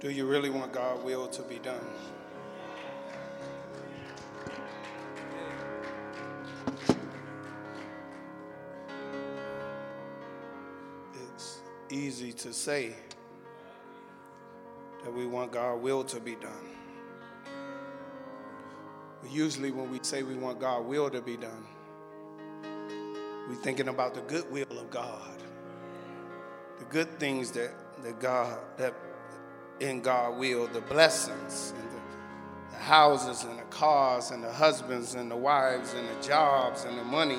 Do you really want God's will to be done? It's easy to say that we want God's will to be done. But usually, when we say we want God's will to be done, we're thinking about the good will of God, the good things that, that God, that in God will, the blessings and the, the houses and the cars and the husbands and the wives and the jobs and the money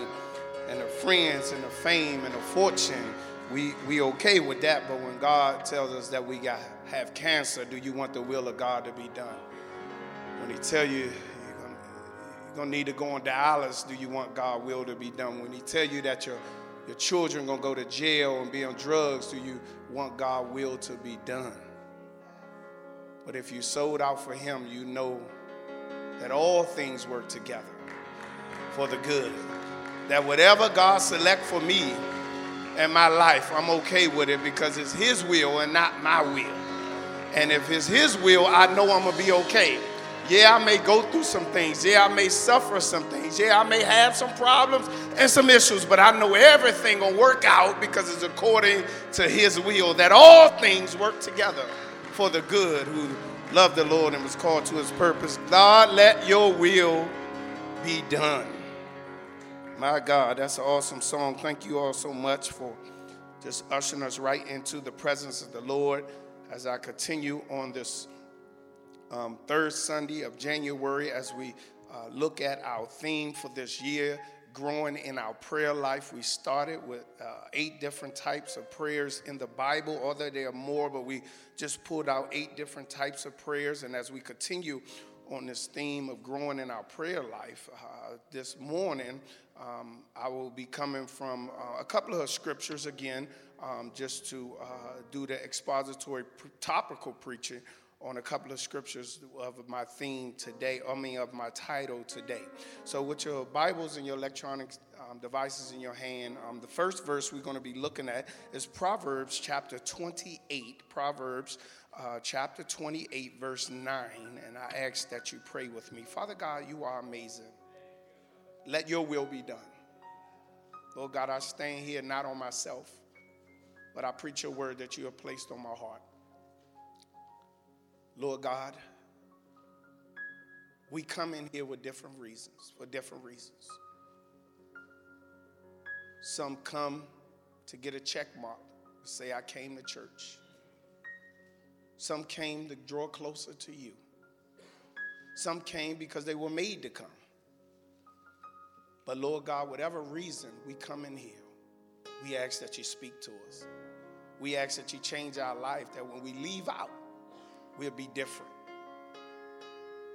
and the friends and the fame and the fortune. We, we okay with that, but when God tells us that we got have cancer, do you want the will of God to be done? When He tell you you're gonna, need to go on dialysis, do you want God's will to be done? When He tell you that your your children gonna go to jail and be on drugs, do you want God's will to be done? But if you sold out for Him, you know that all things work together for the good. That whatever God select for me and my life, I'm okay with it because it's His will and not my will. And if it's His will, I know I'm gonna be okay. Yeah, I may go through some things. Yeah, I may suffer some things. Yeah, I may have some problems and some issues, but I know everything will work out because it's according to His will. That all things work together for the good who love the Lord and was called to His purpose. God, let Your will be done. My God, that's an awesome song. Thank you all so much for just ushering us right into the presence of the Lord as I continue on this um, third Sunday of January as we uh, look at our theme for this year, growing in our prayer life. We started with uh, eight different types of prayers in the Bible, although there are more, but we just pulled out eight different types of prayers. And as we continue on this theme of growing in our prayer life, uh, this morning um, I will be coming from uh, a couple of scriptures again, um, just to uh, do the expository topical preaching on a couple of scriptures of my theme today, I mean, of my title today. So, with your Bibles and your electronic um, devices in your hand, um, the first verse we're going to be looking at is Proverbs chapter 28. Proverbs uh, chapter 28, verse 9. And I ask that you pray with me. Father God, you are amazing. Let your will be done. Lord God, I stand here not on myself, but I preach your word that you have placed on my heart. Lord God, we come in here with different reasons, for different reasons. Some come to get a check mark, say, I came to church. Some came to draw closer to you. Some came because they were made to come. But Lord God, whatever reason we come in here, we ask that you speak to us. We ask that you change our life, that when we leave out, we'll be different.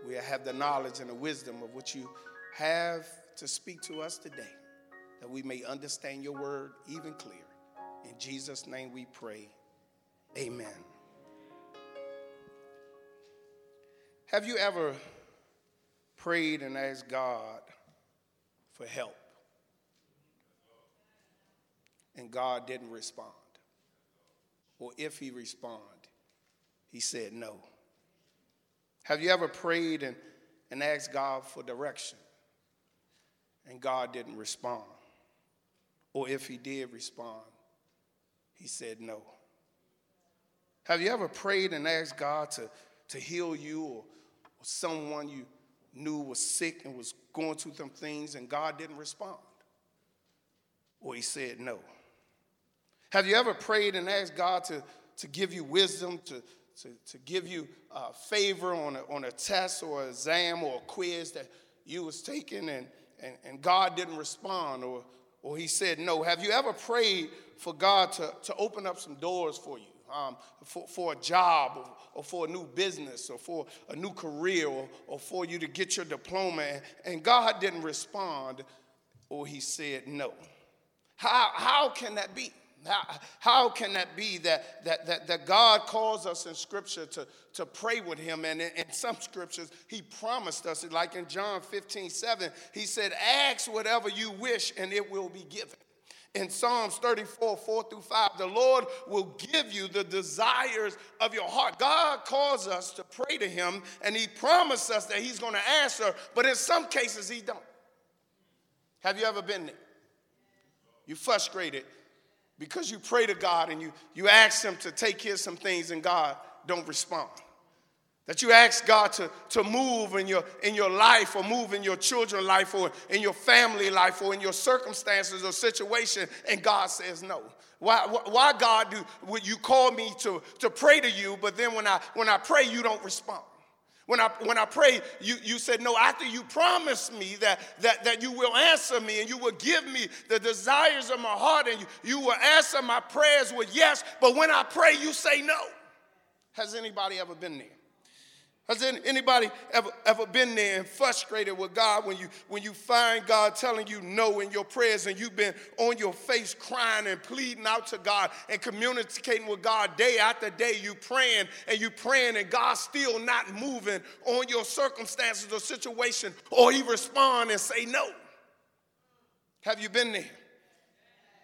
We'll have the knowledge and the wisdom of what you have to speak to us today, that we may understand your word even clearer. In Jesus' name we pray. Amen. Have you ever prayed and asked God for help? And God didn't respond. Or if he responded, he said no. Have you ever prayed and, and asked God for direction and God didn't respond? Or if he did respond, he said no. Have you ever prayed and asked God to, to heal you or, or someone you knew was sick and was going through some things and God didn't respond? Or he said no. Have you ever prayed and asked God to, to give you wisdom, to, to, to give you uh, favor on a, on a test or exam or a quiz that you was taking and, and, and God didn't respond or, or he said no? Have you ever prayed for God to, to open up some doors for you? Um, for, for a job or, or, for a new business or for a new career or, or for you to get your diploma and, and God didn't respond or he said no. How, how can that be? How, how can that be that, that, that, that God calls us in Scripture to, to pray with Him? And in, in some Scriptures, He promised us, like in John 15, 7, He said, Ask whatever you wish and it will be given. in Psalms 34, 4 through 5, the Lord will give you the desires of your heart. God calls us to pray to Him, and He promised us that He's going to answer, but in some cases, He don't. Have you ever been there? You frustrated because you pray to God and you, you ask Him to take care of some things, and God don't respond. That you ask God to, to move in your, in your life or move in your children's life or in your family life or in your circumstances or situation, and God says no. Why, why God, do would you call me to, to pray to you, but then when I, when I pray, you don't respond? When I, when I pray, you, you said, No, after you promised me that, that, that you will answer me and you will give me the desires of my heart and you, you will answer my prayers with yes, but when I pray, you say no. Has anybody ever been there? Has anybody ever, ever been there and frustrated with God when you, when you find God telling you no in your prayers and you've been on your face crying and pleading out to God and communicating with God day after day? You praying and you praying and God's still not moving on your circumstances or situation or he respond and say no. Have you been there?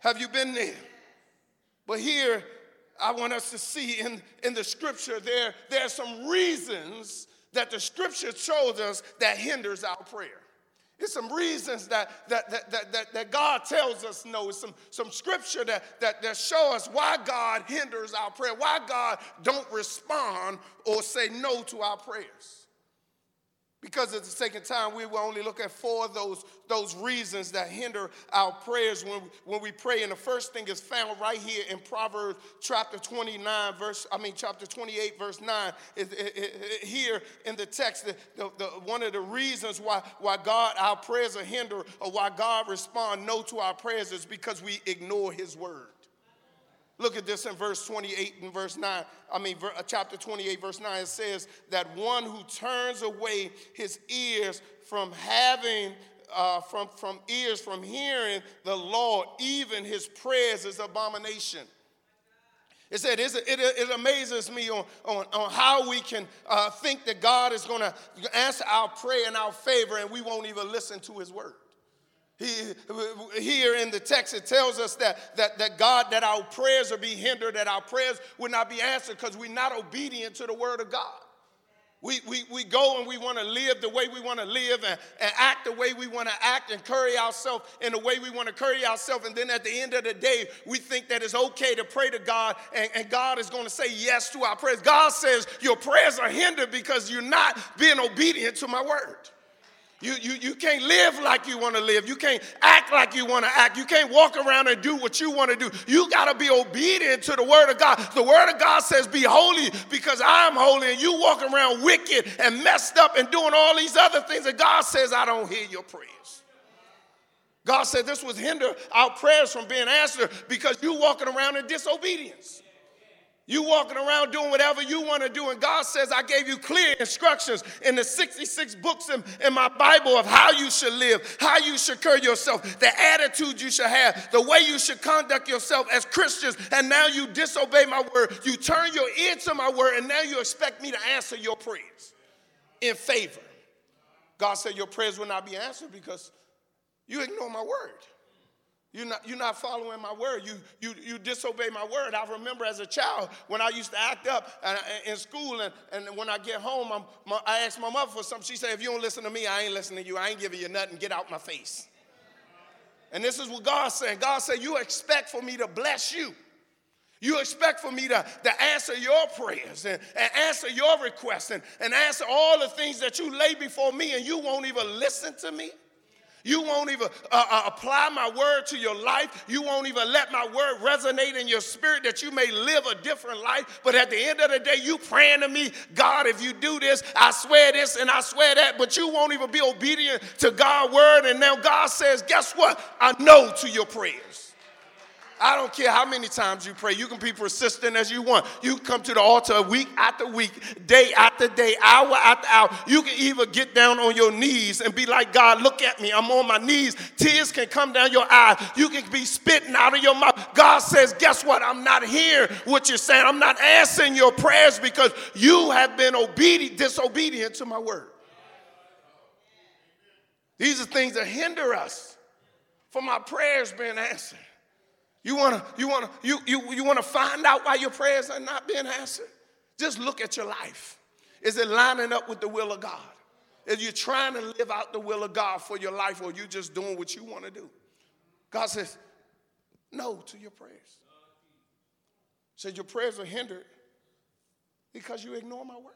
Have you been there? But here I want us to see in, in the scripture there, there are some reasons that the scripture shows us that hinders our prayer. It's some reasons that, that, that, that, that, God tells us no. It's some, some scripture that, that, that show us why God hinders our prayer, why God don't respond or say no to our prayers. Because of the second time, we will only look at four of those, those reasons that hinder our prayers when, when we pray. And the first thing is found right here in Proverbs chapter 29, verse, I mean, chapter 28, verse 9. It, it, it, here in the text, the, the, the, one of the reasons why, why God, our prayers are hindered or why God respond no to our prayers is because we ignore his word. Look at this in verse 28 and verse 9. I mean, uh, chapter 28, verse 9. It says that one who turns away his ears from having, uh, from, from ears from hearing the Lord, even his prayers is abomination. It said, it, it, it amazes me on, on, on how we can uh, think that God is going to answer our prayer in our favor and we won't even listen to his word. He, here in the text, it tells us that, that, that God, that our prayers will be hindered, that our prayers will not be answered because we're not obedient to the word of God. We, we, we go and we want to live the way we want to live and, and act the way we want to act and carry ourselves in the way we want to carry ourselves. And then at the end of the day, we think that it's okay to pray to God and, and God is going to say yes to our prayers. God says your prayers are hindered because you're not being obedient to my word. You, you, you can't live like you want to live. You can't act like you want to act. You can't walk around and do what you want to do. You got to be obedient to the Word of God. The Word of God says, Be holy because I'm holy. And you walk around wicked and messed up and doing all these other things. And God says, I don't hear your prayers. God said this was hinder our prayers from being answered because you walking around in disobedience. You walking around doing whatever you want to do, and God says, I gave you clear instructions in the 66 books in, in, my Bible of how you should live, how you should carry yourself, the attitude you should have, the way you should conduct yourself as Christians. And now you disobey my word. You turn your ear to my word, and now you expect me to answer your prayers in favor. God said, Your prayers will not be answered because you ignore my word. You're not, you're not following my word. You, you, you disobey my word. I remember as a child when I used to act up uh, in school, and, and when I get home, I'm, my, I ask my mother for something. She said, If you don't listen to me, I ain't listening to you. I ain't giving you nothing. Get out my face. And this is what God's saying. God said, You expect for me to bless you. You expect for me to, to answer your prayers and, and answer your requests and, and answer all the things that you lay before me, and you won't even listen to me? You won't even uh, uh, apply my word to your life. You won't even let my word resonate in your spirit that you may live a different life. But at the end of the day, you praying to me, God, if you do this, I swear this and I swear that. But you won't even be obedient to God's word. And now God says, guess what? I know to your prayers. I don't care how many times you pray. You can be persistent as you want. You come to the altar week after week, day after day, hour after hour. You can even get down on your knees and be like, God, look at me. I'm on my knees. Tears can come down your eyes. You can be spitting out of your mouth. God says, guess what? I'm not hearing what you're saying. I'm not answering your prayers because you have been obedient, disobedient to my word. These are things that hinder us from our prayers being answered. You wanna, you wanna, you, you, you wanna find out why your prayers are not being answered? Just look at your life. Is it lining up with the will of God? Is you trying to live out the will of God for your life or you just doing what you want to do? God says, no to your prayers. Said your prayers are hindered because you ignore my word.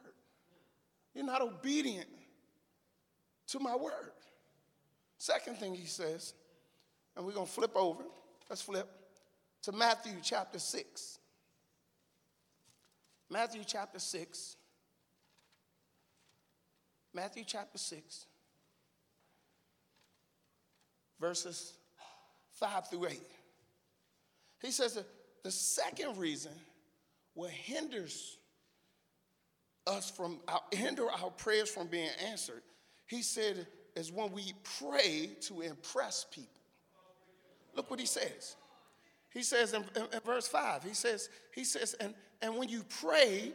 You're not obedient to my word. Second thing he says, and we're going to flip over. Let's flip to Matthew chapter 6. Matthew chapter 6. Matthew chapter 6, verses 5 through 8. He says that the second reason what hinders us from hinder our prayers from being answered, he said, is when we pray to impress people. Look what he says. He says in, in, in, verse 5, he says, he says, and, and when you pray,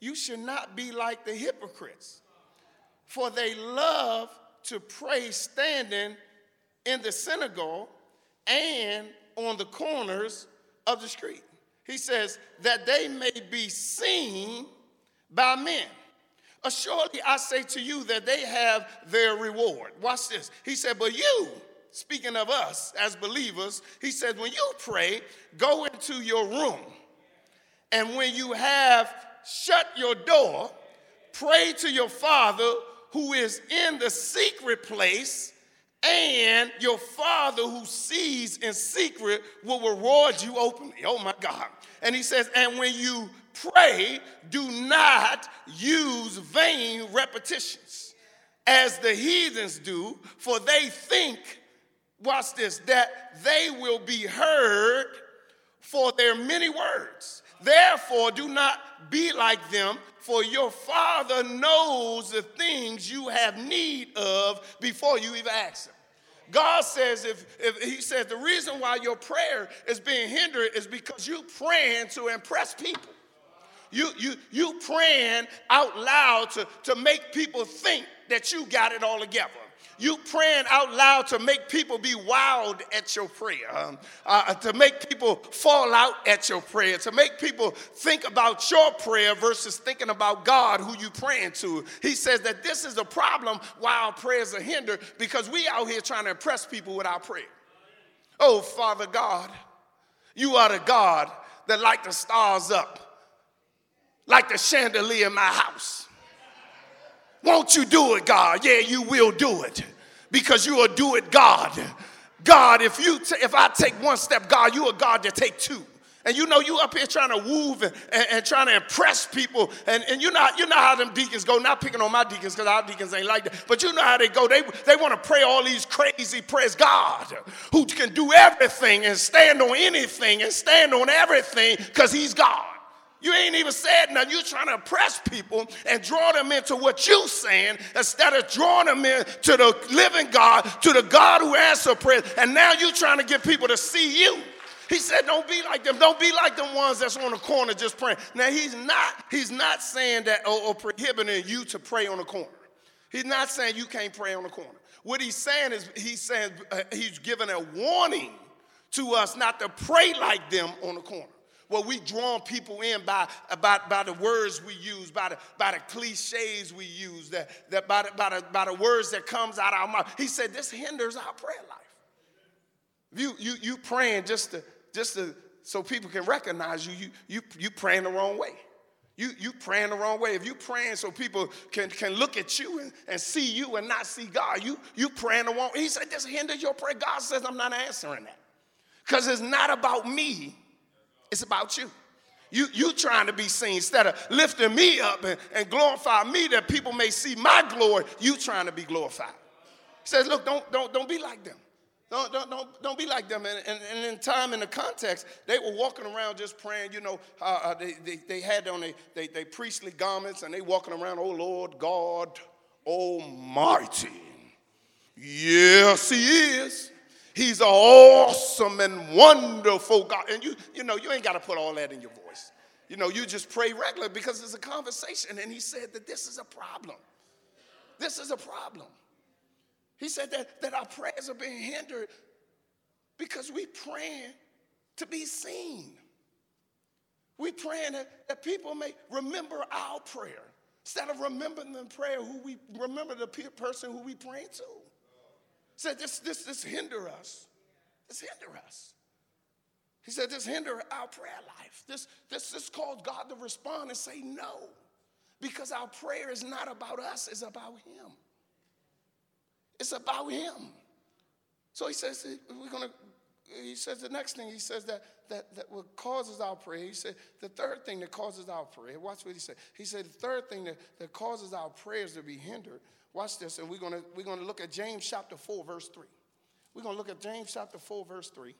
you should not be like the hypocrites, for they love to pray standing in the synagogue and on the corners of the street. He says, that they may be seen by men. Assuredly, I say to you that they have their reward. Watch this. He said, But you, speaking of us as believers, he said, when you pray, go into your room. And when you have shut your door, pray to your Father who is in the secret place, and your Father who sees in secret will reward you openly. Oh my God. And he says, and when you pray, do not use vain repetitions as the heathens do, for they think, watch this, that they will be heard for their many words. Therefore, do not be like them, for your Father knows the things you have need of before you even ask Him. God says, if, if He says the reason why your prayer is being hindered is because you're praying to impress people. You, you, you praying out loud to, to make people think that you got it all together. You praying out loud to make people be wild at your prayer, um, uh, to make people fall out at your prayer, to make people think about your prayer versus thinking about God who you praying to. He says that this is a problem why our prayers are hindered because we out here trying to impress people with our prayer. Oh, Father God, you are the God that light the stars up like the chandelier in my house. Won't you do it, God? Yeah, you will do it because you will do it, God. God, if you t- if I take one step, God, you are God to take two. And you know you up here trying to woo and, and, and, trying to impress people. And, and you know, you know how them deacons go. Not picking on my deacons because our deacons ain't like that. But you know how they go. They, they want to pray all these crazy prayers. God, who can do everything and stand on anything and stand on everything because he's God. You ain't even said nothing. You're trying to impress people and draw them into what you're saying instead of drawing them in to the living God, to the God who answers prayers. And now you're trying to get people to see you. He said, "Don't be like them. Don't be like them ones that's on the corner just praying." Now he's not. He's not saying that or, or prohibiting you to pray on the corner. He's not saying you can't pray on the corner. What he's saying is he's saying uh, he's giving a warning to us not to pray like them on the corner. Well, we draw people in by, by, by the words we use, by the, by the cliches we use, that, that by, the, by, the, by the words that comes out of our mouth. He said this hinders our prayer life. You, you, you praying just to, just to, so people can recognize you, you, you, you praying the wrong way. You, you praying the wrong way. If you praying so people can, can look at you and, and see you and not see God, you, you praying the wrong He said this hinders your prayer. God says, I'm not answering that. Because it's not about me, it's about you. You, you trying to be seen instead of lifting me up and, and glorify me that people may see my glory, you trying to be glorified. He says, look, don't, don't, don't be like them. Don't, don't, don't, don't be like them. And, and, and, in time, in the context, they were walking around just praying. You know, uh, uh, they, they, they, had on their they, they priestly garments and they walking around, oh Lord God Almighty. Yes, He is. He's an awesome and wonderful God. And you, you know, you ain't got to put all that in your voice. You know, you just pray regular because it's a conversation. And he said that this is a problem. This is a problem. He said that, that our prayers are being hindered because we praying to be seen. We praying that, that people may remember our prayer instead of remembering the prayer who we remember the person who we praying to. Said this this this hinder us. This hinder us. He said this hinder our prayer life. This this this cause God to respond and say no. Because our prayer is not about us, it's about him. It's about him. So he says we're gonna he says the next thing he says that that, that what causes our prayer he said the third thing that causes our prayer watch what he said he said the third thing that, that causes our prayers to be hindered watch this and we're gonna we're gonna look at james chapter 4 verse 3 we're gonna look at james chapter 4 verse 3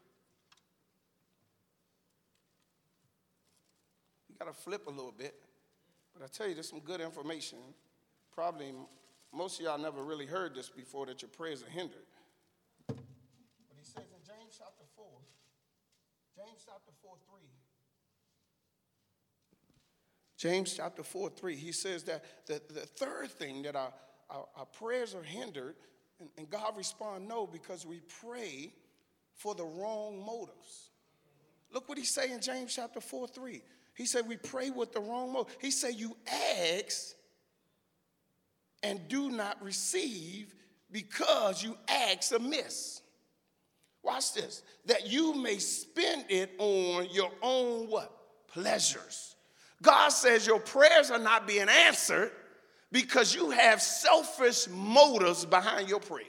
you gotta flip a little bit but i tell you there's some good information. Probably most of y'all never really heard this before that your prayers are hindered. But he says in James chapter 4 James chapter 4, 3. James chapter 4 3, he says that the, the third thing that our, our, our prayers are hindered, and, and God respond no because we pray for the wrong motives. Look what he say in James chapter 4 3. He said we pray with the wrong motive. He said you ask and do not receive because you ask amiss. Watch this. That you may spend it on your own what? Pleasures. God says your prayers are not being answered because you have selfish motives behind your prayer.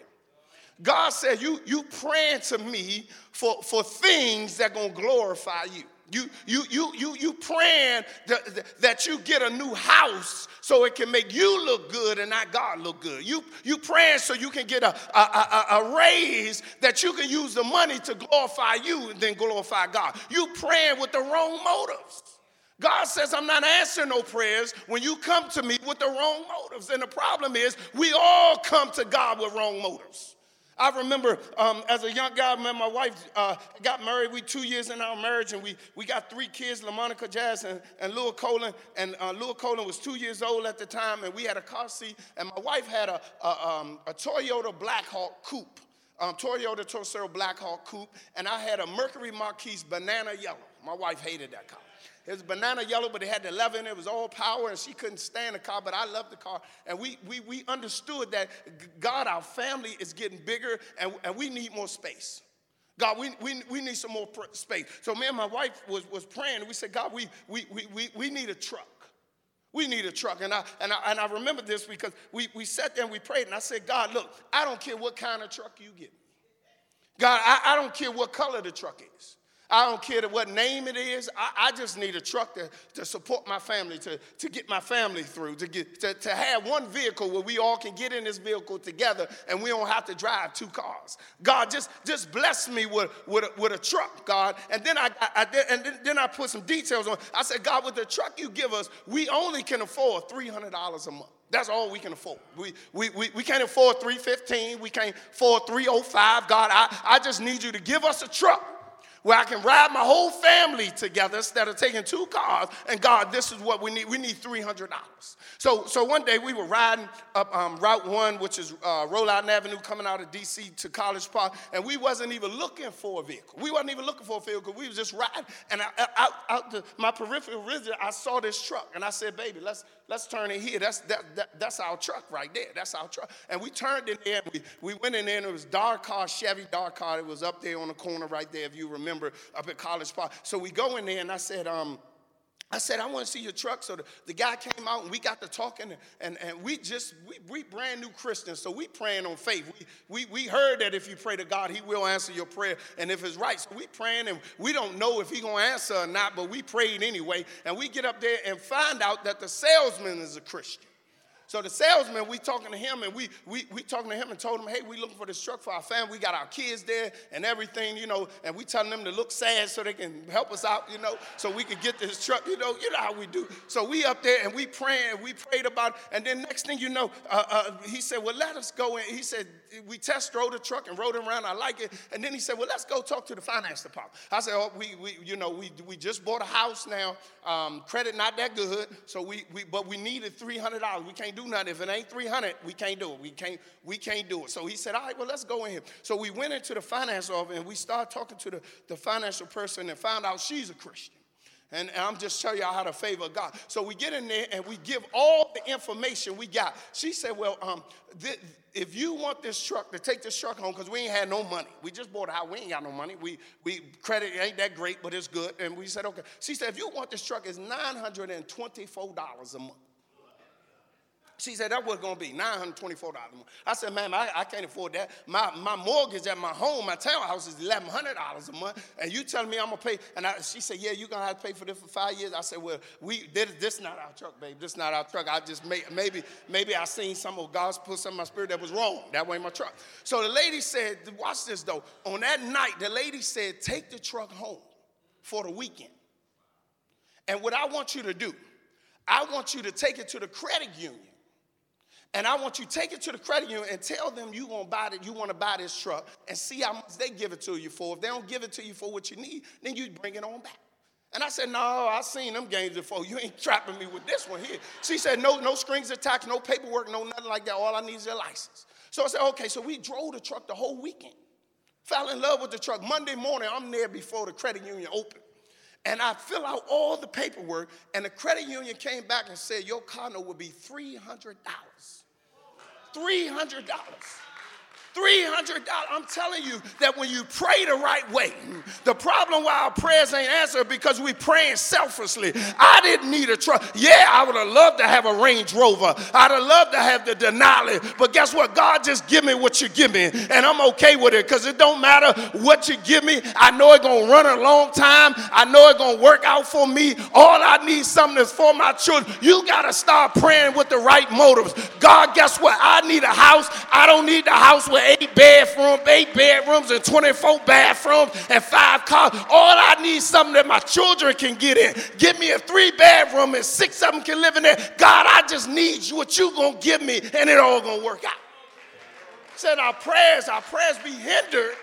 God says you you praying to me for, for things that gonna glorify you. You, you, you, you, you praying that, that you get a new house so it can make you look good and not God look good. You, you praying so you can get a, a, a, a raise that you can use the money to glorify you and then glorify God. You praying with the wrong motives. God says, I'm not answering no prayers when you come to me with the wrong motives. And the problem is, we all come to God with wrong motives. I remember um, as a young guy, man, my wife uh, got married. We two years in our marriage, and we, we got three kids, LaMonica Jazz and, and Lil Colin. And uh, Lil Colin was two years old at the time, and we had a car seat. And my wife had a, a, um, a Toyota Blackhawk coupe, um, Toyota Tercel Blackhawk coupe, and I had a Mercury Marquis banana yellow. My wife hated that car. It was banana yellow, but it had the leather in it. It was all power, and she couldn't stand the car, but I loved the car. And we, we, we understood that God, our family is getting bigger, and, and we need more space. God, we, we, we need some more space. So me and my wife was, was praying, and we said, God, we, we, we, we, we need a truck. We need a truck. And I, and I, and I remember this because we, we sat there and we prayed, and I said, God, look, I don't care what kind of truck you get. Me God, I, I don't care what color the truck is. I don't care what name it is. I, I, just need a truck to, to support my family, to, to get my family through, to, get, to, to have one vehicle where we all can get in this vehicle together and we don't have to drive two cars. God, just, just bless me with, with, a, with a truck, God. And then I, I, I and then, then I put some details on. I said, God, with the truck you give us, we only can afford $300 a month. That's all we can afford. We, we, we, we can't afford 315. We can't afford 305. God, I, I just need you to give us a truck where I can ride my whole family together instead of taking two cars. And God, this is what we need. We need $300. So, so one day we were riding up um, Route 1, which is uh, Rhode Avenue, coming out of D.C. to College Park, and we wasn't even looking for a vehicle. We wasn't even looking for a vehicle. We was just riding. And I, out, out the, my peripheral vision, I saw this truck, and I said, baby, let's, let's turn in here. That's, that, that, that's our truck right there. That's our truck. And we turned in there, we, we went in there, and it was dark car, Chevy dark car. It was up there on the corner right there, if you remember remember up at College Park. So we go in there and I said, um, I said, I want to see your truck. So the, the guy came out and we got to talking and, and, we just, we, we brand new Christians. So we praying on faith. We, we, we heard that if you pray to God, he will answer your prayer. And if it's right, so we praying and we don't know if he going to answer or not, but we prayed anyway. And we get up there and find out that the salesman is a Christian. So the salesman, we talking to him and we, we, we talking to him and told him, hey, we looking for this truck for our family. We got our kids there and everything, you know, and we telling them to look sad so they can help us out, you know, so we can get this truck, you know, you know how we do. So we up there and we praying, we prayed about it. And then next thing you know, uh, uh, he said, well, let us go in. He said, we test drove the truck and rode it around. I like it. And then he said, well, let's go talk to the finance department. I said, oh, we, we you know, we, we just bought a house now. Um, credit not that good. So we, we, but we needed $300. We can't do nothing. If it ain't 300, we can't do it. We can't, we can't do it. So he said, all right, well, let's go in here. So we went into the finance office and we started talking to the, the financial person and found out she's a Christian. And, and I'm just telling y'all how to favor God. So we get in there and we give all the information we got. She said, Well, um, th- if you want this truck to take this truck home, because we ain't had no money. We just bought a house. We ain't got no money. We, we credit ain't that great, but it's good. And we said, Okay. She said, If you want this truck, it's $924 a month. She said, that was going to be $924 a month. I said, ma'am, I, I can't afford that. My, my mortgage at my home, my townhouse is $1,100 a month. And you telling me I'm going to pay. And I, she said, yeah, you're going to have to pay for this for five years. I said, well, we this, this not our truck, babe. This not our truck. I just may, maybe, maybe I seen some of God's put some in my spirit that was wrong. That wasn't my truck. So the lady said, watch this though. On that night, the lady said, take the truck home for the weekend. And what I want you to do, I want you to take it to the credit union and I want you to take it to the credit union and tell them you to buy it, you want to buy this truck and see how much they give it to you for. If they don't give it to you for what you need, then you bring it on back. And I said, No, I seen them games before. You ain't trapping me with this one here. She said, No, no strings attached, no paperwork, no nothing like that. All I need is a license. So I said, Okay, so we drove the truck the whole weekend. Fell in love with the truck. Monday morning, I'm there before the credit union opened. And I fill out all the paperwork, and the credit union came back and said, Your note would be $300. $300. $300. I'm telling you that when you pray the right way, the problem why our prayers ain't answered because we praying selfishly. I didn't need a truck. Yeah, I would have loved to have a Range Rover. I'd have loved to have the Denali. But guess what? God just give me what you give me. And I'm okay with it because it don't matter what you give me. I know it's going to run a long time. I know it's going to work out for me. All I need something that's for my children. You got to start praying with the right motives. God, guess what? I need a house. I don't need the house with eight bedrooms, eight bedrooms, and 24 bathrooms, and five cars. All I need something that my children can get in. Give me a three bedroom and six of them can live in there. God, I just need you what you gonna give me, and it all gonna work out. Said our prayers, our prayers be hindered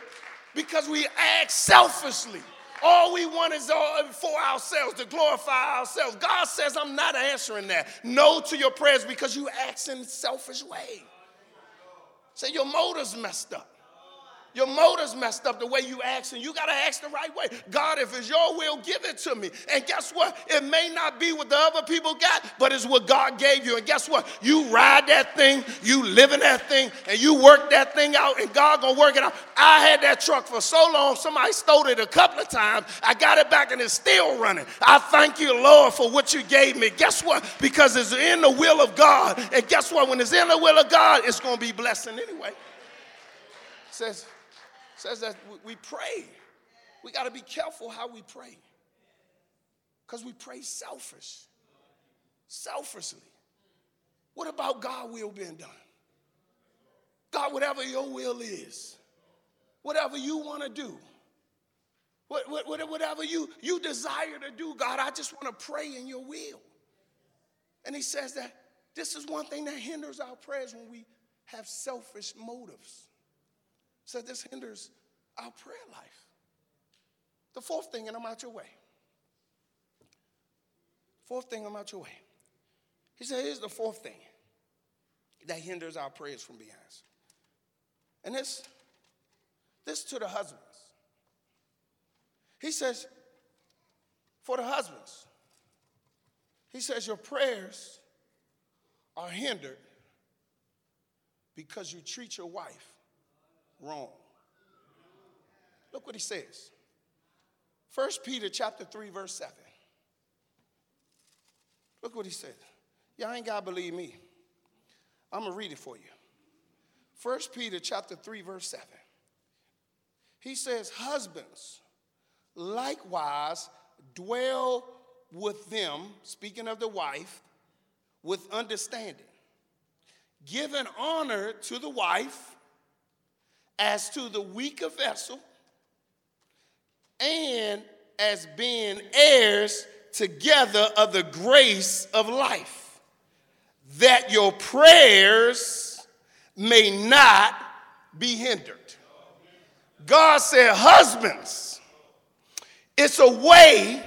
because we act selfishly. All we want is all for ourselves, to glorify ourselves. God says, I'm not answering that. No to your prayers because you act in selfish way. Say your motor's messed up. Your motor's messed up the way you ask, and you got to ask the right way. God, if it's your will, give it to me. And guess what? It may not be what the other people got, but it's what God gave you. And guess what? You ride that thing, you live in that thing, and you work that thing out, and God gonna work it out. I had that truck for so long, somebody stole it a couple of times. I got it back, and it's still running. I thank you, Lord, for what you gave me. Guess what? Because it's in the will of God. And guess what? When it's in the will of God, it's gonna be blessing anyway. It says, says that we pray. We got to be careful how we pray. Because we pray selfish, selfishly. What about God will being done? God, whatever your will is, whatever you want to do, whatever you, you desire to do, God, I just want to pray in your will. And he says that this is one thing that hinders our prayers when we have selfish motives. So this hinders our prayer life. The fourth thing, and I'm out your way. Fourth thing, I'm out your way. He said, here's the fourth thing that hinders our prayers from being answered. And this, this to the husbands. He says, for the husbands, he says, your prayers are hindered because you treat your wife wrong. Look what he says. 1 Peter chapter 3, verse 7. Look what he said. Y'all ain't gotta believe me. I'm gonna read it for you. 1 Peter chapter 3, verse 7. He says, Husbands, likewise dwell with them, speaking of the wife, with understanding, giving honor to the wife as to the weaker vessel and as being heirs together of the grace of life, that your prayers may not be hindered. God said, Husbands, it's a way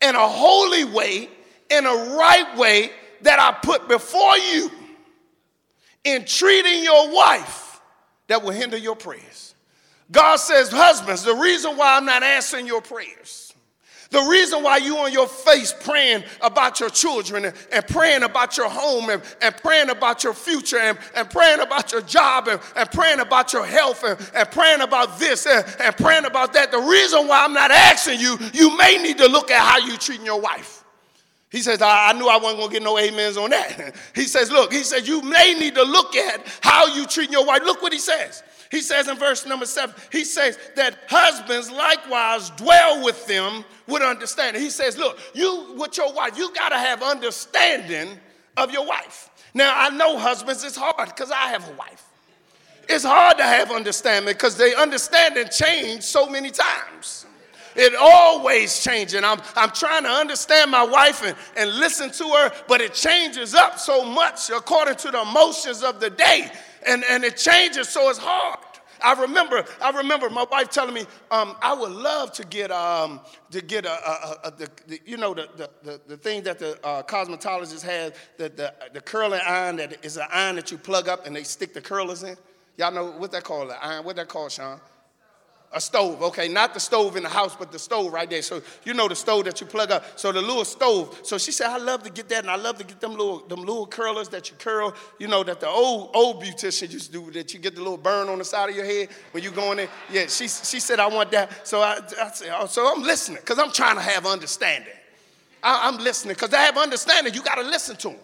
and a holy way and a right way that I put before you in treating your wife that will hinder your prayers. God says, Husbands, the reason why I'm not answering your prayers the reason why you on your face praying about your children and, and praying about your home and, and praying about your future and, and praying about your job and, and praying about your health and, and praying about this and, and praying about that. The reason why I'm not asking you, you may need to look at how you're treating your wife. He says, I, knew I wasn't gonna get no amens on that. he says, look, he says, you may need to look at how you treat your wife. Look what he says. He says in verse number seven, he says that husbands likewise dwell with them with understanding. He says, look, you with your wife, you got to have understanding of your wife. Now, I know husbands, it's hard because I have a wife. It's hard to have understanding because they understand and change so many times. It always changing. I'm, I'm trying to understand my wife and, and listen to her, but it changes up so much according to the emotions of the day. And, and it changes, so it's hard. I remember, I remember my wife telling me, um, I would love to get, um, to get a, a, a the, the, you know, the, the, the, the thing that the uh, cosmetologist has, the, the, the curling iron that is an iron that you plug up and they stick the curlers in. Y'all know what that called, the iron, what that called, Sean? A stove, okay, not the stove in the house, but the stove right there. So you know the stove that you plug up. So the little stove. So she said, I love to get that, and I love to get them little them little curlers that you curl. You know that the old old beautician used to do that. You get the little burn on the side of your head when you go in there. Yeah, she she said I want that. So I, I said, oh, so I'm listening because I'm trying to have understanding. I, I'm listening because I have understanding. You got to listen to them.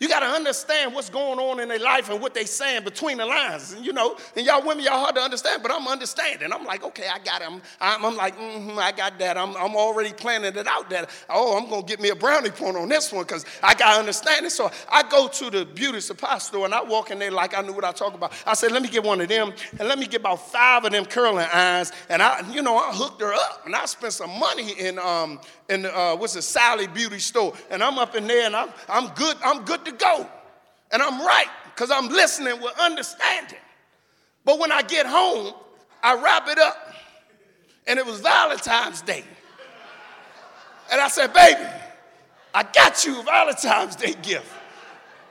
You got to understand what's going on in their life and what they saying between the lines. And you know, and y'all women, y'all hard to understand, but I'm understanding. I'm like, okay, I got it. I'm, I'm, like, mm-hmm, I got that. I'm, I'm already planning it out that, oh, I'm going to get me a brownie point on this one because I got understanding. So I go to the beauty supply store and I walk in there like I knew what I talk about. I said, let me get one of them and let me get about five of them curling irons. And I, you know, I hooked her up and I spent some money in, um, in uh, what's the Sally Beauty store. And I'm up in there and I'm, I'm good, I'm good to go. And I'm right because I'm listening with understanding. But when I get home, I wrap it up. And it was Valentine's Day. And I said, baby, I got you a Valentine's Day gift.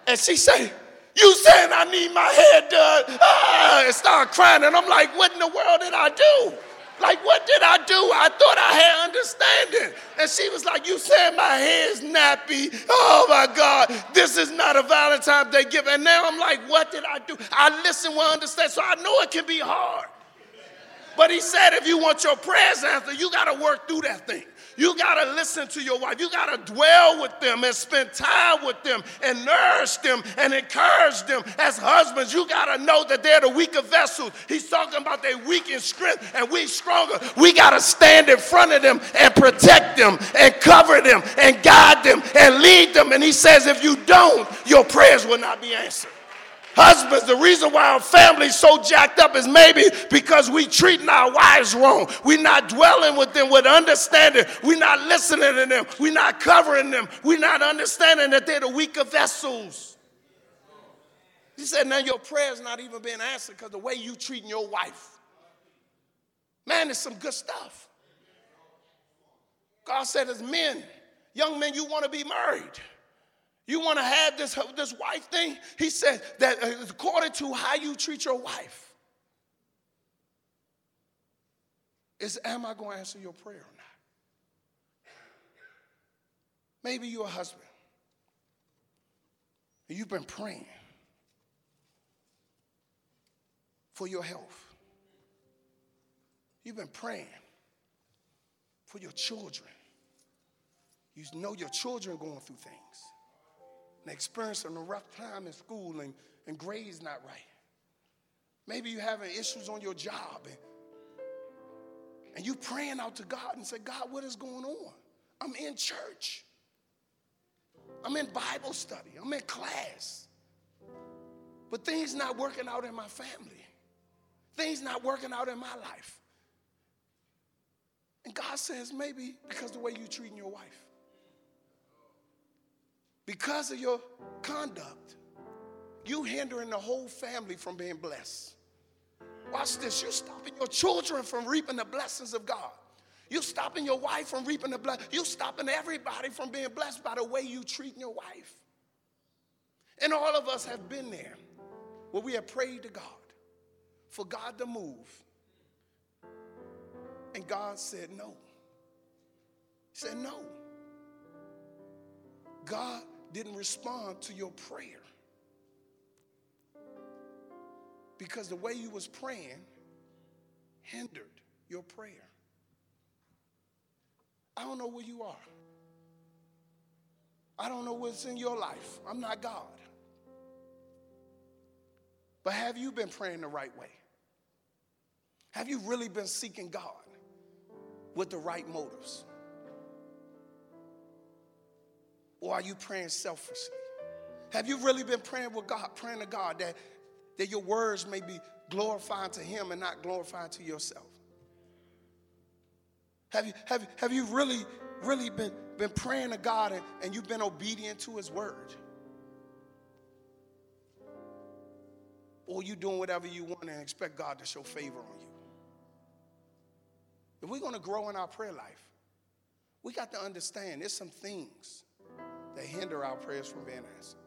And she said, you saying I need my hair done? Ah, and start crying. And I'm like, what in the world did I do? Like, what did I do? I thought I had understanding. And she was like, You said my hair's nappy. Oh my God, this is not a Valentine's Day gift. And now I'm like, What did I do? I listen with understand. So I know it can be hard. But he said, If you want your prayers answered, you got to work through that thing. You got to listen to your wife. You got to dwell with them and spend time with them and nourish them and encourage them. As husbands, you got to know that they're the weaker vessels. He's talking about their weak in strength and we stronger. We got to stand in front of them and protect them and cover them and guide them and lead them. And he says, if you don't, your prayers will not be answered. Husbands, the reason why our family's so jacked up is maybe because we treating our wives wrong. We're not dwelling with them with understanding. We're not listening to them. We're not covering them. We're not understanding that they're the weaker vessels. He said, now your prayer's not even being answered because the way you treating your wife. Man, there's some good stuff. God said, as men, young men, you want to be married. You want to have this, this wife thing? He said that uh, according to how you treat your wife, is am I going to answer your prayer or not? Maybe you're a husband and you've been praying for your health. You've been praying for your children. You know your children going through things and experiencing a rough time in school and, and grades not right. Maybe you're having issues on your job and, and you praying out to God and say, God, what is going on? I'm in church. I'm in Bible study. I'm in class. But things not working out in my family. Things not working out in my life. And God says, maybe because the way you're treating your wife because of your conduct, you hindering the whole family from being blessed. Watch this. You're stopping your children from reaping the blessings of God. You're stopping your wife from reaping the blessing. You're stopping everybody from being blessed by the way you treat your wife. And all of us have been there. where we have prayed to God for God to move. And God said no. He said no. God didn't respond to your prayer. Because the way you was praying hindered your prayer. I don't know where you are. I don't know what's in your life. I'm not God. But have you been praying the right way? Have you really been seeking God with the right motives? Or are you praying selfishly? Have you really been praying with God, praying to God that, that your words may be glorifying to Him and not glorifying to yourself? Have you, have, have you really, really been, been praying to God and, and you've been obedient to His word? Or you doing whatever you want and expect God to show favor on you? If we're going to grow in our prayer life, we got to understand there's some things that hinder our prayers from being answered.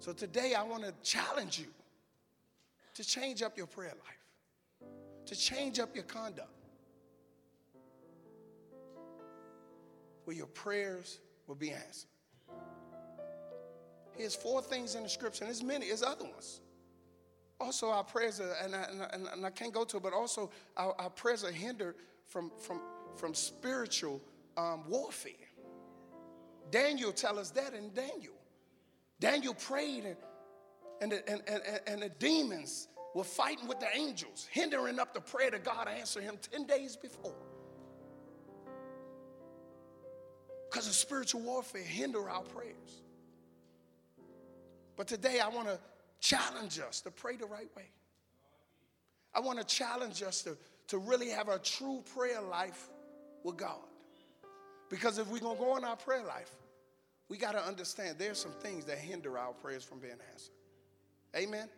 So today I want to challenge you to change up your prayer life, to change up your conduct, where your prayers will be answered. Here's four things in the scripture, and there's many, there's other ones. Also, our prayers are, and I, and I, and I can't go to it, but also our, our prayers are hindered from, from, from spiritual um, warfare. Daniel tell us that in Daniel. Daniel prayed and, and, the, and, and, and the demons were fighting with the angels, hindering up the prayer that God answered him 10 days before. Because of spiritual warfare hinder our prayers. But today I want to challenge us to pray the right way. I want to challenge us to, to really have a true prayer life with God. Because if we're going to go in our prayer life, we got to understand there's some things that hinder our prayers from being answered. Amen.